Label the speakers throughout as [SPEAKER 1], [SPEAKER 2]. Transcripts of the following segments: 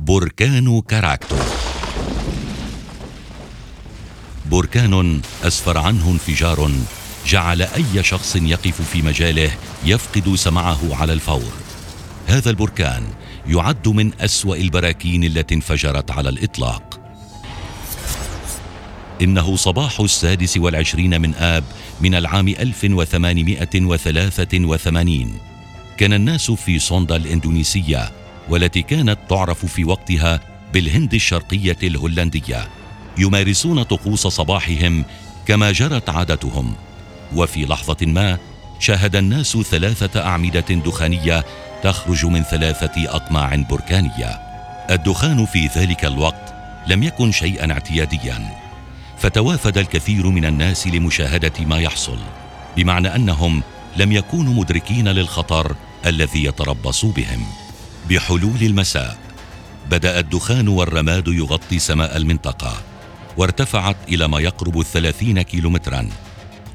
[SPEAKER 1] بركان كاراكتو. بركان أسفر عنه انفجار جعل أي شخص يقف في مجاله يفقد سمعه على الفور. هذا البركان يعد من أسوأ البراكين التي انفجرت على الإطلاق. إنه صباح السادس والعشرين من آب من العام 1883 كان الناس في سوندا الإندونيسية والتي كانت تعرف في وقتها بالهند الشرقية الهولندية يمارسون طقوس صباحهم كما جرت عادتهم. وفي لحظة ما شاهد الناس ثلاثة أعمدة دخانية تخرج من ثلاثة أقماع بركانية. الدخان في ذلك الوقت لم يكن شيئا اعتياديا. فتوافد الكثير من الناس لمشاهدة ما يحصل بمعنى أنهم لم يكونوا مدركين للخطر الذي يتربص بهم. بحلول المساء. بدأ الدخان والرماد يغطي سماء المنطقة وارتفعت إلى ما يقرب الثلاثين كيلومترا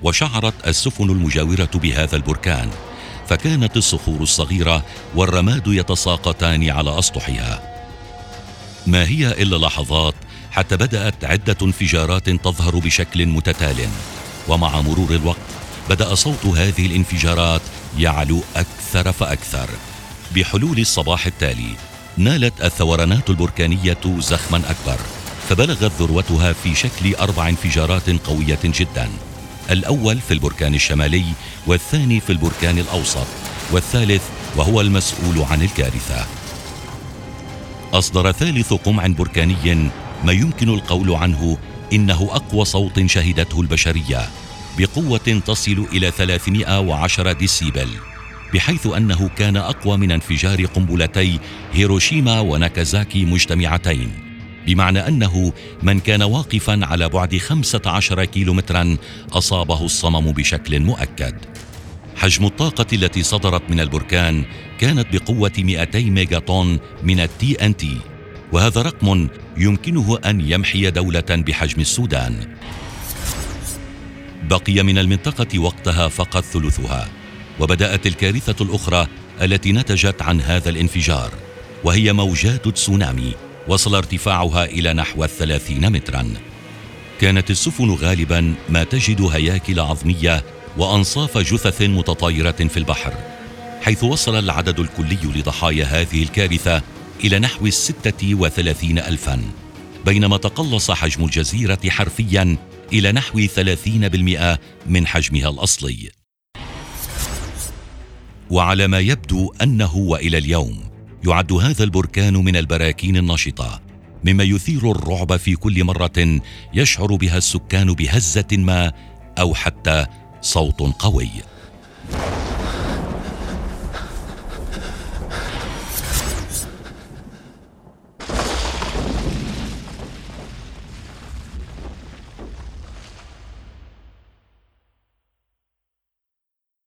[SPEAKER 1] وشعرت السفن المجاورة بهذا البركان فكانت الصخور الصغيرة والرماد يتساقطان على أسطحها. ما هي إلا لحظات حتى بدأت عدة انفجارات تظهر بشكل متتال ومع مرور الوقت بدأ صوت هذه الانفجارات يعلو أكثر فأكثر. بحلول الصباح التالي نالت الثورانات البركانية زخما أكبر فبلغت ذروتها في شكل أربع انفجارات قوية جدا. الأول في البركان الشمالي والثاني في البركان الأوسط والثالث وهو المسؤول عن الكارثة. أصدر ثالث قمع بركاني ما يمكن القول عنه إنه أقوى صوت شهدته البشرية بقوة تصل إلى 310 ديسيبل. بحيث أنه كان أقوى من انفجار قنبلتي هيروشيما وناكازاكي مجتمعتين. بمعنى أنه من كان واقفا على بعد 15 كيلومترا أصابه الصمم بشكل مؤكد. حجم الطاقة التي صدرت من البركان كانت بقوة 200 ميجا طن من التي إن تي. وهذا رقم يمكنه أن يمحي دولة بحجم السودان. بقي من المنطقة وقتها فقط ثلثها. وبدأت الكارثة الأخرى التي نتجت عن هذا الانفجار وهي موجات تسونامي وصل ارتفاعها إلى نحو الثلاثين مترا. كانت السفن غالبا ما تجد هياكل عظمية وأنصاف جثث متطايرة في البحر حيث وصل العدد الكلي لضحايا هذه الكارثة إلى نحو الستة وثلاثين ألفا بينما تقلص حجم الجزيرة حرفيا إلى نحو ثلاثين بالمئة من حجمها الأصلي. وعلى ما يبدو أنه وإلى اليوم يعد هذا البركان من البراكين النشطة مما يثير الرعب في كل مرة يشعر بها السكان بهزة ما أو حتى صوت قوي.